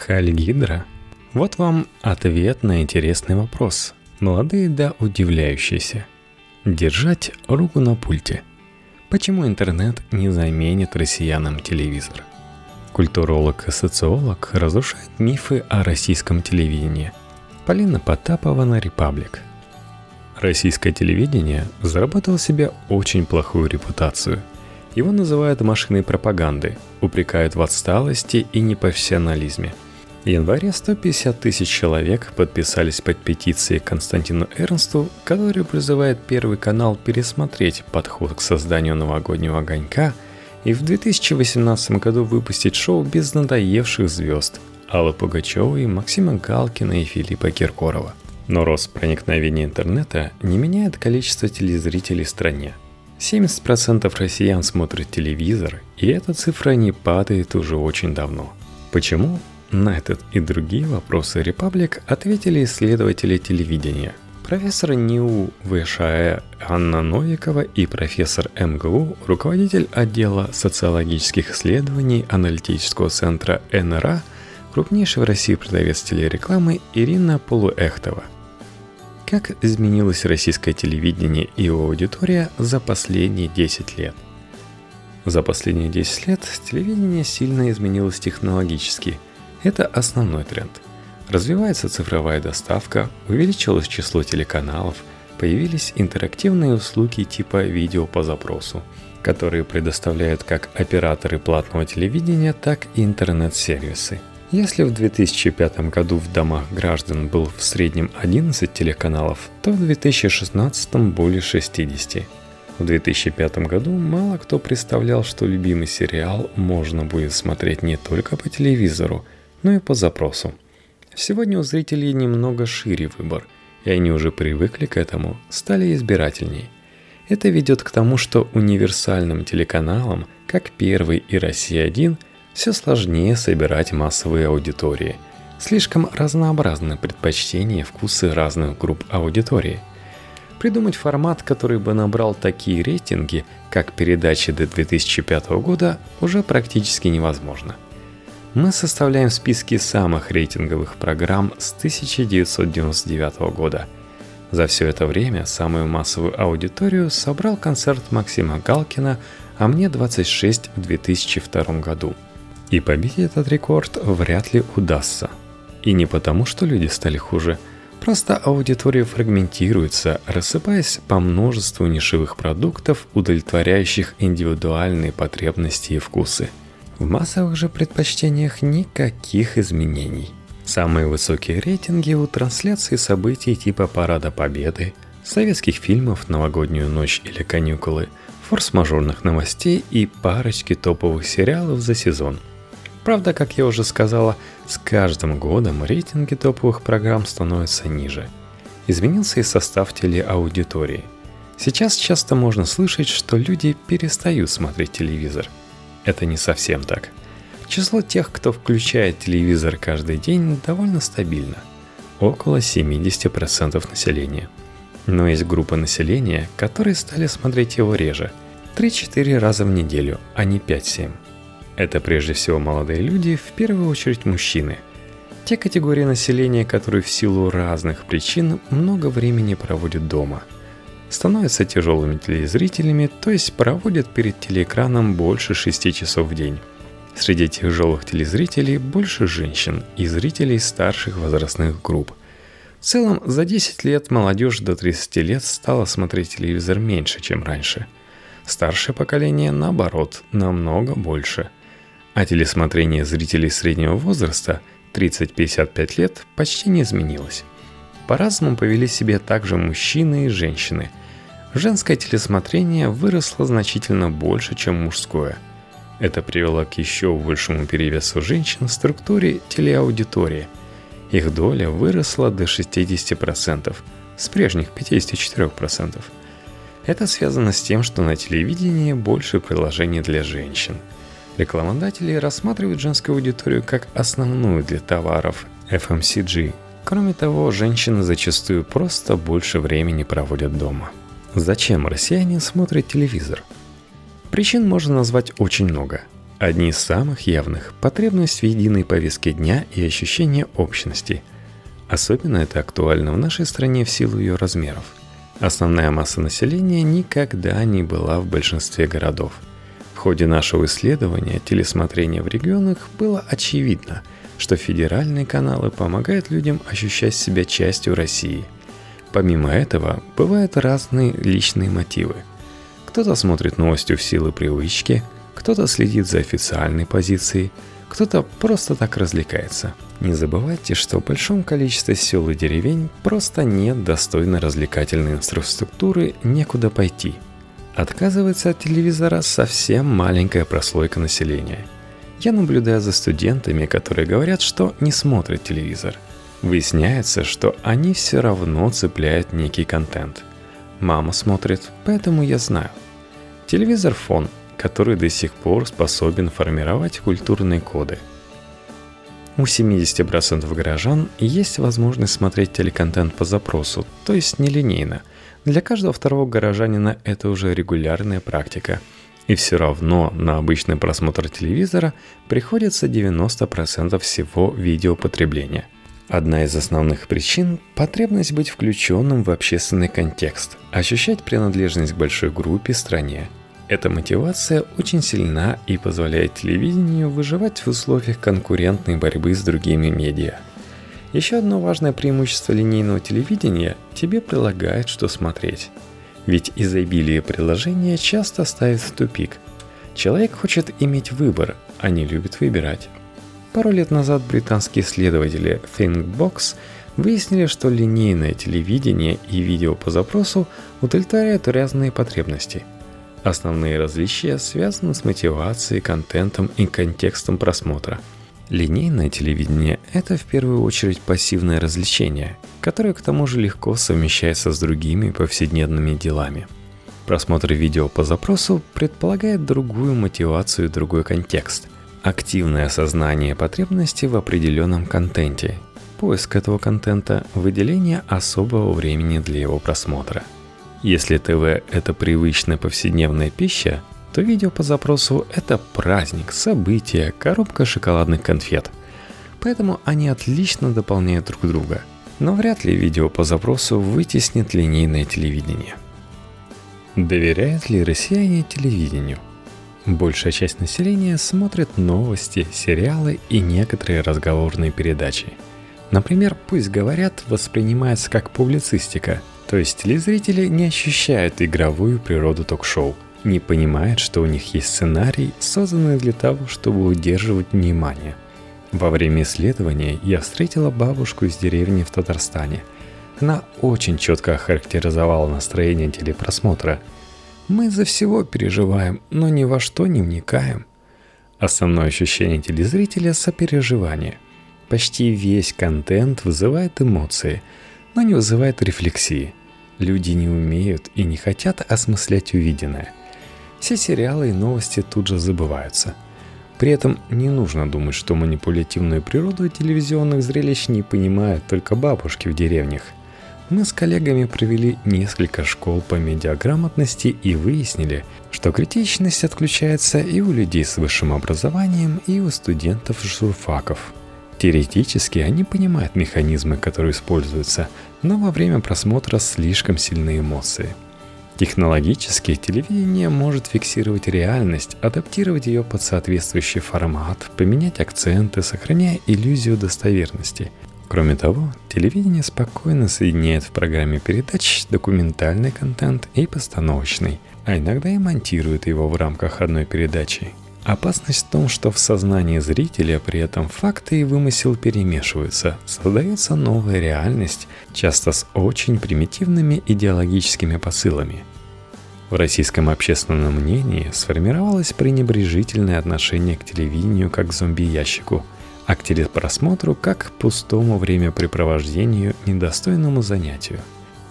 Хальгидра? Вот вам ответ на интересный вопрос. Молодые да удивляющиеся. Держать руку на пульте. Почему интернет не заменит россиянам телевизор? Культуролог и социолог разрушает мифы о российском телевидении. Полина Потапова на «Репаблик». Российское телевидение заработало себе очень плохую репутацию. Его называют машиной пропаганды, упрекают в отсталости и непрофессионализме – в январе 150 тысяч человек подписались под петицией Константину Эрнсту, который призывает Первый канал пересмотреть подход к созданию новогоднего огонька и в 2018 году выпустить шоу без надоевших звезд Аллы Пугачевой, Максима Галкина и Филиппа Киркорова. Но рост проникновения интернета не меняет количество телезрителей в стране. 70% россиян смотрят телевизор, и эта цифра не падает уже очень давно. Почему? На этот и другие вопросы Репаблик ответили исследователи телевидения. Профессор НИУ ВШЭ Анна Новикова и профессор МГУ, руководитель отдела социологических исследований аналитического центра НРА, крупнейший в России продавец телерекламы Ирина Полуэхтова. Как изменилось российское телевидение и его аудитория за последние 10 лет? За последние 10 лет телевидение сильно изменилось технологически – это основной тренд. Развивается цифровая доставка, увеличилось число телеканалов, появились интерактивные услуги типа видео по запросу, которые предоставляют как операторы платного телевидения, так и интернет-сервисы. Если в 2005 году в домах граждан был в среднем 11 телеканалов, то в 2016 более 60. В 2005 году мало кто представлял, что любимый сериал можно будет смотреть не только по телевизору – но и по запросу. Сегодня у зрителей немного шире выбор, и они уже привыкли к этому, стали избирательней. Это ведет к тому, что универсальным телеканалам, как Первый и Россия-1, все сложнее собирать массовые аудитории. Слишком разнообразны предпочтения и вкусы разных групп аудитории. Придумать формат, который бы набрал такие рейтинги, как передачи до 2005 года, уже практически невозможно – мы составляем списки самых рейтинговых программ с 1999 года. За все это время самую массовую аудиторию собрал концерт Максима Галкина «А мне 26» в 2002 году. И победить этот рекорд вряд ли удастся. И не потому, что люди стали хуже, просто аудитория фрагментируется, рассыпаясь по множеству нишевых продуктов, удовлетворяющих индивидуальные потребности и вкусы – в массовых же предпочтениях никаких изменений. Самые высокие рейтинги у трансляции событий типа Парада Победы, советских фильмов «Новогоднюю ночь» или «Каникулы», форс-мажорных новостей и парочки топовых сериалов за сезон. Правда, как я уже сказала, с каждым годом рейтинги топовых программ становятся ниже. Изменился и состав телеаудитории. Сейчас часто можно слышать, что люди перестают смотреть телевизор – это не совсем так. Число тех, кто включает телевизор каждый день, довольно стабильно. Около 70% населения. Но есть группа населения, которые стали смотреть его реже. 3-4 раза в неделю, а не 5-7. Это прежде всего молодые люди, в первую очередь мужчины. Те категории населения, которые в силу разных причин много времени проводят дома – становятся тяжелыми телезрителями, то есть проводят перед телеэкраном больше 6 часов в день. Среди тяжелых телезрителей больше женщин и зрителей старших возрастных групп. В целом, за 10 лет молодежь до 30 лет стала смотреть телевизор меньше, чем раньше. Старшее поколение, наоборот, намного больше. А телесмотрение зрителей среднего возраста 30-55 лет почти не изменилось. По-разному повели себя также мужчины и женщины – женское телесмотрение выросло значительно больше, чем мужское. Это привело к еще большему перевесу женщин в структуре телеаудитории. Их доля выросла до 60%, с прежних 54%. Это связано с тем, что на телевидении больше приложений для женщин. Рекламодатели рассматривают женскую аудиторию как основную для товаров FMCG. Кроме того, женщины зачастую просто больше времени проводят дома. Зачем россияне смотрят телевизор? Причин можно назвать очень много. Одни из самых явных – потребность в единой повестке дня и ощущение общности. Особенно это актуально в нашей стране в силу ее размеров. Основная масса населения никогда не была в большинстве городов. В ходе нашего исследования телесмотрения в регионах было очевидно, что федеральные каналы помогают людям ощущать себя частью России. Помимо этого, бывают разные личные мотивы. Кто-то смотрит новости в силу привычки – кто-то следит за официальной позицией, кто-то просто так развлекается. Не забывайте, что в большом количестве сел и деревень просто нет достойной развлекательной инфраструктуры, некуда пойти. Отказывается от телевизора совсем маленькая прослойка населения. Я наблюдаю за студентами, которые говорят, что не смотрят телевизор. Выясняется, что они все равно цепляют некий контент. Мама смотрит, поэтому я знаю. Телевизор фон, который до сих пор способен формировать культурные коды. У 70% горожан есть возможность смотреть телеконтент по запросу, то есть нелинейно. Для каждого второго горожанина это уже регулярная практика. И все равно на обычный просмотр телевизора приходится 90% всего видеопотребления. Одна из основных причин – потребность быть включенным в общественный контекст, ощущать принадлежность к большой группе, стране – эта мотивация очень сильна и позволяет телевидению выживать в условиях конкурентной борьбы с другими медиа. Еще одно важное преимущество линейного телевидения – тебе прилагают, что смотреть. Ведь изобилие приложения часто ставит в тупик. Человек хочет иметь выбор, а не любит выбирать. Пару лет назад британские исследователи ThinkBox выяснили, что линейное телевидение и видео по запросу удовлетворяют разные потребности – Основные различия связаны с мотивацией, контентом и контекстом просмотра. Линейное телевидение – это в первую очередь пассивное развлечение, которое к тому же легко совмещается с другими повседневными делами. Просмотр видео по запросу предполагает другую мотивацию и другой контекст. Активное осознание потребности в определенном контенте, поиск этого контента, выделение особого времени для его просмотра – если ТВ – это привычная повседневная пища, то видео по запросу – это праздник, событие, коробка шоколадных конфет. Поэтому они отлично дополняют друг друга. Но вряд ли видео по запросу вытеснит линейное телевидение. Доверяют ли россияне телевидению? Большая часть населения смотрит новости, сериалы и некоторые разговорные передачи. Например, «Пусть говорят» воспринимается как публицистика – то есть телезрители не ощущают игровую природу ток-шоу, не понимают, что у них есть сценарий, созданный для того, чтобы удерживать внимание. Во время исследования я встретила бабушку из деревни в Татарстане. Она очень четко охарактеризовала настроение телепросмотра. Мы за всего переживаем, но ни во что не вникаем. Основное ощущение телезрителя – сопереживание. Почти весь контент вызывает эмоции, но не вызывает рефлексии – Люди не умеют и не хотят осмыслять увиденное. Все сериалы и новости тут же забываются. При этом не нужно думать, что манипулятивную природу телевизионных зрелищ не понимают только бабушки в деревнях. Мы с коллегами провели несколько школ по медиаграмотности и выяснили, что критичность отключается и у людей с высшим образованием, и у студентов-журфаков – Теоретически они понимают механизмы, которые используются, но во время просмотра слишком сильные эмоции. Технологически телевидение может фиксировать реальность, адаптировать ее под соответствующий формат, поменять акценты, сохраняя иллюзию достоверности. Кроме того, телевидение спокойно соединяет в программе передач документальный контент и постановочный, а иногда и монтирует его в рамках одной передачи, Опасность в том, что в сознании зрителя при этом факты и вымысел перемешиваются, создается новая реальность, часто с очень примитивными идеологическими посылами. В российском общественном мнении сформировалось пренебрежительное отношение к телевидению как к зомби-ящику, а к телепросмотру как к пустому времяпрепровождению, недостойному занятию.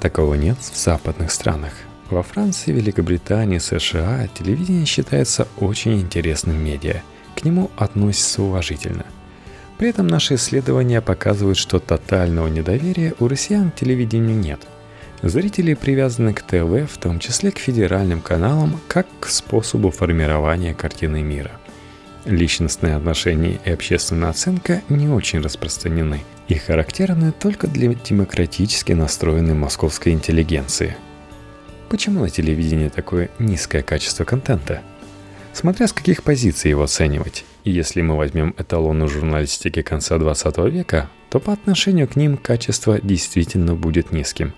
Такого нет в западных странах. Во Франции, Великобритании, США телевидение считается очень интересным медиа. К нему относятся уважительно. При этом наши исследования показывают, что тотального недоверия у россиян к телевидению нет. Зрители привязаны к ТВ, в том числе к федеральным каналам, как к способу формирования картины мира. Личностные отношения и общественная оценка не очень распространены и характерны только для демократически настроенной московской интеллигенции. Почему на телевидении такое низкое качество контента? Смотря с каких позиций его оценивать. Если мы возьмем эталоны журналистики конца 20 века, то по отношению к ним качество действительно будет низким.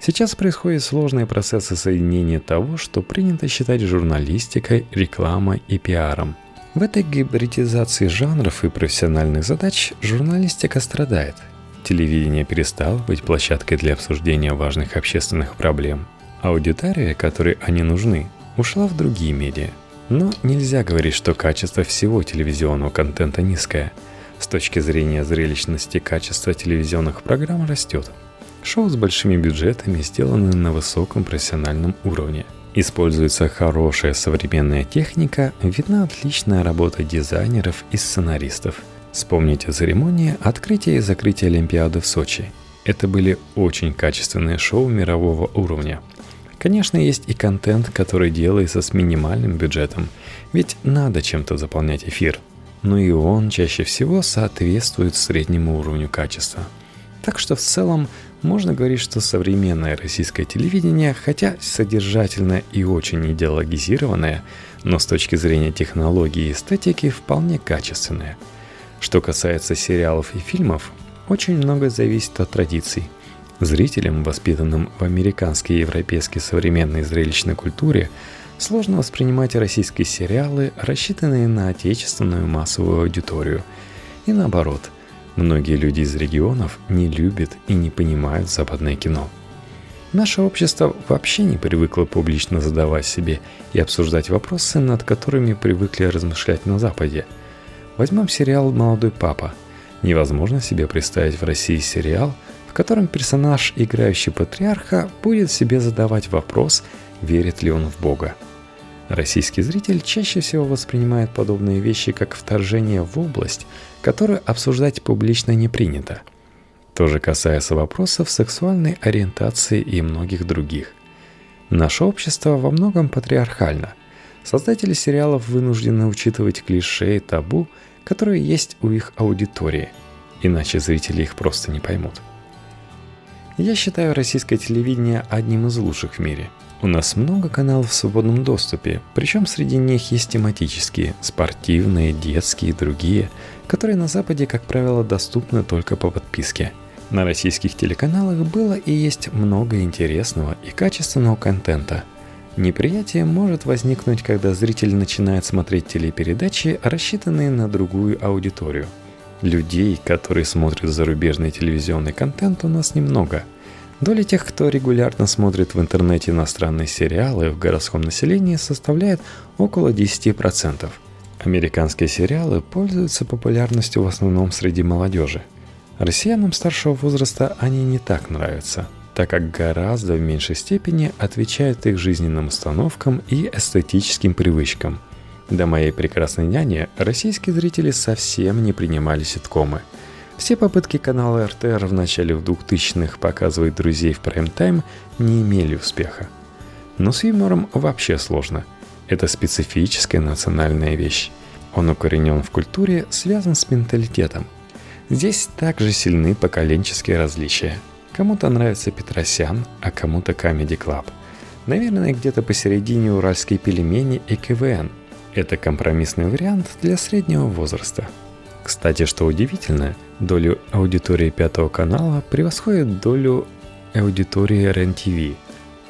Сейчас происходят сложные процессы соединения того, что принято считать журналистикой, рекламой и пиаром – в этой гибридизации жанров и профессиональных задач журналистика страдает. Телевидение перестало быть площадкой для обсуждения важных общественных проблем. Аудитория, которой они нужны, ушла в другие медиа. Но нельзя говорить, что качество всего телевизионного контента низкое. С точки зрения зрелищности качество телевизионных программ растет. Шоу с большими бюджетами сделаны на высоком профессиональном уровне – Используется хорошая современная техника, видна отличная работа дизайнеров и сценаристов. Вспомните церемонии открытия и закрытия Олимпиады в Сочи. Это были очень качественные шоу мирового уровня. Конечно, есть и контент, который делается с минимальным бюджетом, ведь надо чем-то заполнять эфир. Но и он чаще всего соответствует среднему уровню качества. Так что в целом можно говорить, что современное российское телевидение, хотя содержательное и очень идеологизированное, но с точки зрения технологии и эстетики вполне качественное. Что касается сериалов и фильмов, очень много зависит от традиций. Зрителям, воспитанным в американской и европейской современной зрелищной культуре, сложно воспринимать российские сериалы, рассчитанные на отечественную массовую аудиторию. И наоборот – Многие люди из регионов не любят и не понимают западное кино. Наше общество вообще не привыкло публично задавать себе и обсуждать вопросы, над которыми привыкли размышлять на Западе. Возьмем сериал «Молодой папа». Невозможно себе представить в России сериал, в котором персонаж, играющий патриарха, будет себе задавать вопрос, верит ли он в Бога. Российский зритель чаще всего воспринимает подобные вещи как вторжение в область, которую обсуждать публично не принято. То же касается вопросов сексуальной ориентации и многих других. Наше общество во многом патриархально. Создатели сериалов вынуждены учитывать клише и табу, которые есть у их аудитории, иначе зрители их просто не поймут. Я считаю российское телевидение одним из лучших в мире – у нас много каналов в свободном доступе, причем среди них есть тематические, спортивные, детские и другие, которые на Западе, как правило, доступны только по подписке. На российских телеканалах было и есть много интересного и качественного контента. Неприятие может возникнуть, когда зритель начинает смотреть телепередачи, рассчитанные на другую аудиторию. Людей, которые смотрят зарубежный телевизионный контент, у нас немного – Доля тех, кто регулярно смотрит в интернете иностранные сериалы в городском населении составляет около 10%. Американские сериалы пользуются популярностью в основном среди молодежи. Россиянам старшего возраста они не так нравятся, так как гораздо в меньшей степени отвечают их жизненным установкам и эстетическим привычкам. До моей прекрасной няни российские зрители совсем не принимали ситкомы – все попытки канала РТР в начале 2000-х показывать друзей в прайм-тайм не имели успеха. Но с юмором вообще сложно. Это специфическая национальная вещь. Он укоренен в культуре, связан с менталитетом. Здесь также сильны поколенческие различия. Кому-то нравится Петросян, а кому-то Comedy Club. Наверное, где-то посередине уральские пельмени и КВН. Это компромиссный вариант для среднего возраста – кстати, что удивительно, долю аудитории пятого канала превосходит долю аудитории РЕН-ТВ,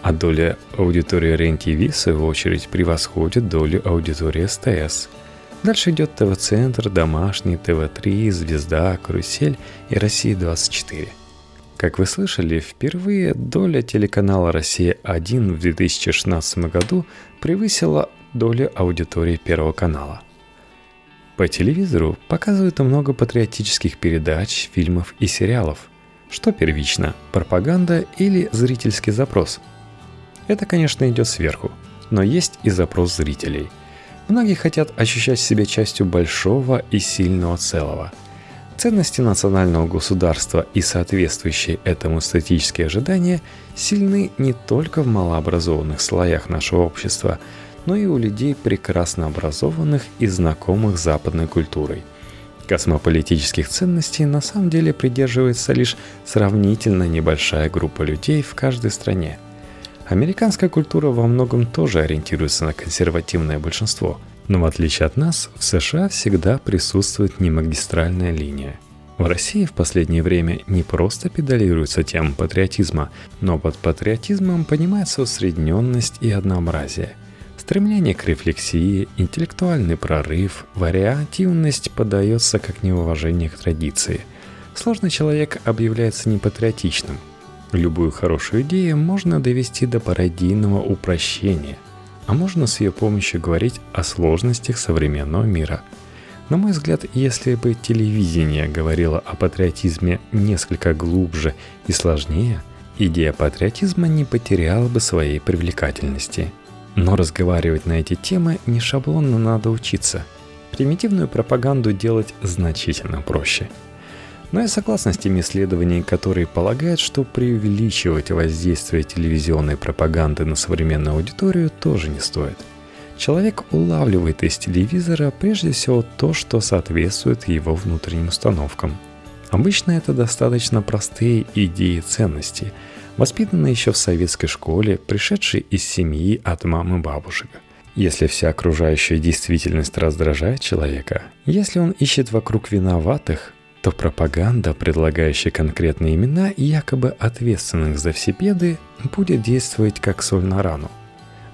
а доля аудитории РЕН-ТВ, в свою очередь, превосходит долю аудитории СТС. Дальше идет ТВ-центр, Домашний, ТВ-3, Звезда, Карусель и Россия-24. Как вы слышали, впервые доля телеканала «Россия-1» в 2016 году превысила долю аудитории Первого канала – по телевизору показывают много патриотических передач, фильмов и сериалов. Что первично, пропаганда или зрительский запрос? Это, конечно, идет сверху, но есть и запрос зрителей. Многие хотят ощущать себя частью большого и сильного целого. Ценности национального государства и соответствующие этому эстетические ожидания сильны не только в малообразованных слоях нашего общества – но и у людей прекрасно образованных и знакомых западной культурой. Космополитических ценностей на самом деле придерживается лишь сравнительно небольшая группа людей в каждой стране. Американская культура во многом тоже ориентируется на консервативное большинство, но в отличие от нас, в США всегда присутствует немагистральная линия – в России в последнее время не просто педалируется тема патриотизма, но под патриотизмом понимается усредненность и однообразие. Стремление к рефлексии, интеллектуальный прорыв, вариативность подается как неуважение к традиции. Сложный человек объявляется непатриотичным. Любую хорошую идею можно довести до пародийного упрощения, а можно с ее помощью говорить о сложностях современного мира – на мой взгляд, если бы телевидение говорило о патриотизме несколько глубже и сложнее, идея патриотизма не потеряла бы своей привлекательности. Но разговаривать на эти темы не шаблонно надо учиться. Примитивную пропаганду делать значительно проще. Но я согласен с теми исследованиями, которые полагают, что преувеличивать воздействие телевизионной пропаганды на современную аудиторию тоже не стоит – Человек улавливает из телевизора прежде всего то, что соответствует его внутренним установкам. Обычно это достаточно простые идеи и ценности, воспитанные еще в советской школе, пришедшие из семьи от мамы бабушек. Если вся окружающая действительность раздражает человека, если он ищет вокруг виноватых, то пропаганда, предлагающая конкретные имена якобы ответственных за все беды, будет действовать как соль на рану –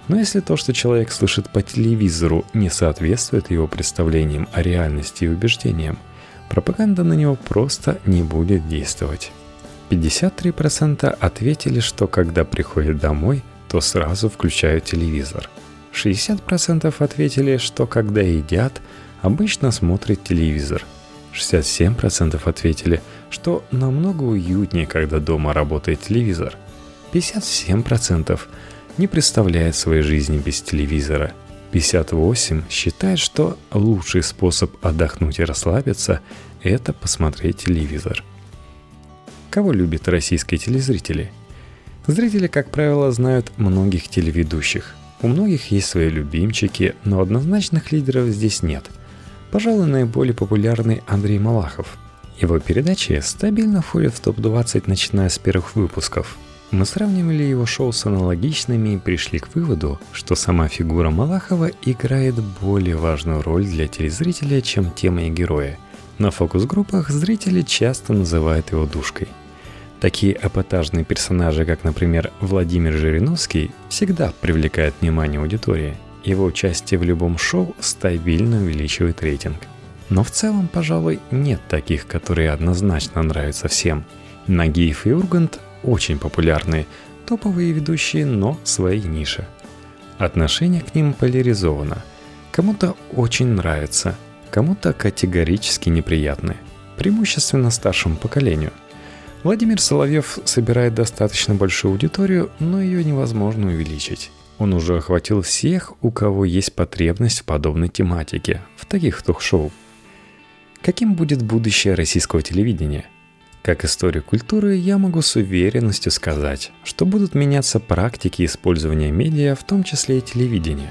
но если то, что человек слышит по телевизору, не соответствует его представлениям о реальности и убеждениям, пропаганда на него просто не будет действовать. 53% ответили, что когда приходят домой, то сразу включают телевизор. 60% ответили, что когда едят, обычно смотрят телевизор. 67% ответили, что намного уютнее, когда дома работает телевизор. 57% не представляет своей жизни без телевизора. 58 считает, что лучший способ отдохнуть и расслабиться – это посмотреть телевизор. Кого любят российские телезрители? Зрители, как правило, знают многих телеведущих. У многих есть свои любимчики, но однозначных лидеров здесь нет. Пожалуй, наиболее популярный Андрей Малахов. Его передачи стабильно входят в топ-20, начиная с первых выпусков – мы сравнивали его шоу с аналогичными и пришли к выводу, что сама фигура Малахова играет более важную роль для телезрителя, чем тема и героя. На фокус-группах зрители часто называют его душкой. Такие эпатажные персонажи, как, например, Владимир Жириновский, всегда привлекают внимание аудитории. Его участие в любом шоу стабильно увеличивает рейтинг. Но в целом, пожалуй, нет таких, которые однозначно нравятся всем. Нагиев и Ургант очень популярные, топовые ведущие, но своей нише. Отношение к ним поляризовано. Кому-то очень нравится, кому-то категорически неприятны, преимущественно старшему поколению. Владимир Соловьев собирает достаточно большую аудиторию, но ее невозможно увеличить. Он уже охватил всех, у кого есть потребность в подобной тематике, в таких ток-шоу. Каким будет будущее российского телевидения – как историк культуры я могу с уверенностью сказать, что будут меняться практики использования медиа, в том числе и телевидения.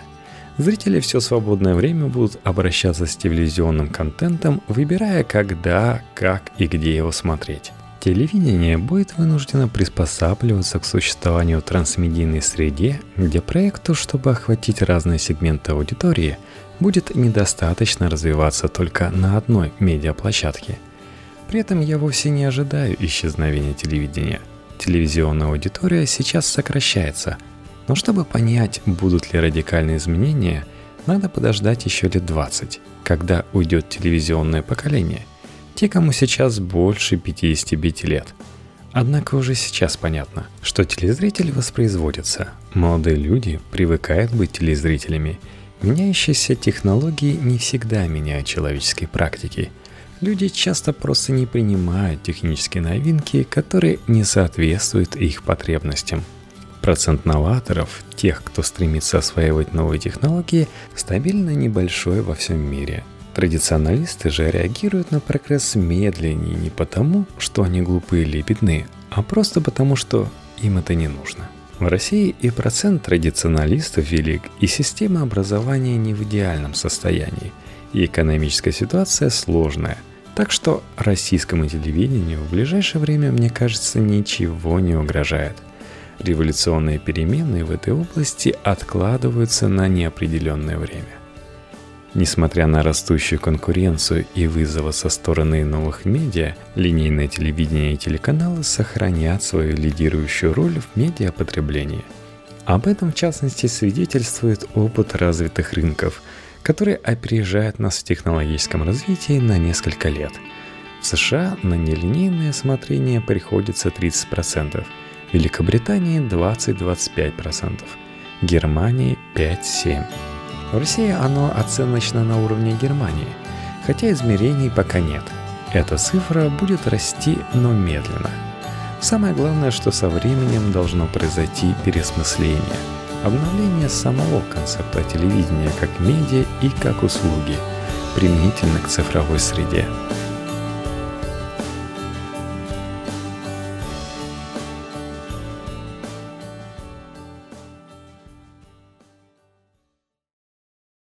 Зрители все свободное время будут обращаться с телевизионным контентом, выбирая когда, как и где его смотреть. Телевидение будет вынуждено приспосабливаться к существованию трансмедийной среде, где проекту, чтобы охватить разные сегменты аудитории, будет недостаточно развиваться только на одной медиаплощадке – при этом я вовсе не ожидаю исчезновения телевидения. Телевизионная аудитория сейчас сокращается, но чтобы понять, будут ли радикальные изменения, надо подождать еще лет 20, когда уйдет телевизионное поколение. Те, кому сейчас больше 55 лет. Однако уже сейчас понятно, что телезрители воспроизводятся. Молодые люди привыкают быть телезрителями. Меняющиеся технологии не всегда меняют человеческие практики – Люди часто просто не принимают технические новинки, которые не соответствуют их потребностям. Процент новаторов, тех, кто стремится осваивать новые технологии, стабильно небольшой во всем мире. Традиционалисты же реагируют на прогресс медленнее не потому, что они глупые или бедны, а просто потому, что им это не нужно. В России и процент традиционалистов велик, и система образования не в идеальном состоянии, и экономическая ситуация сложная. Так что российскому телевидению в ближайшее время, мне кажется, ничего не угрожает. Революционные перемены в этой области откладываются на неопределенное время. Несмотря на растущую конкуренцию и вызовы со стороны новых медиа, линейное телевидение и телеканалы сохранят свою лидирующую роль в медиапотреблении. Об этом, в частности, свидетельствует опыт развитых рынков, которые опережают нас в технологическом развитии на несколько лет. В США на нелинейное смотрение приходится 30%, в Великобритании 20-25%, Германии 5-7%. В России оно оценочно на уровне Германии, хотя измерений пока нет. Эта цифра будет расти, но медленно. Самое главное, что со временем должно произойти пересмысление, обновление самого концепта телевидения как медиа и как услуги, применительно к цифровой среде.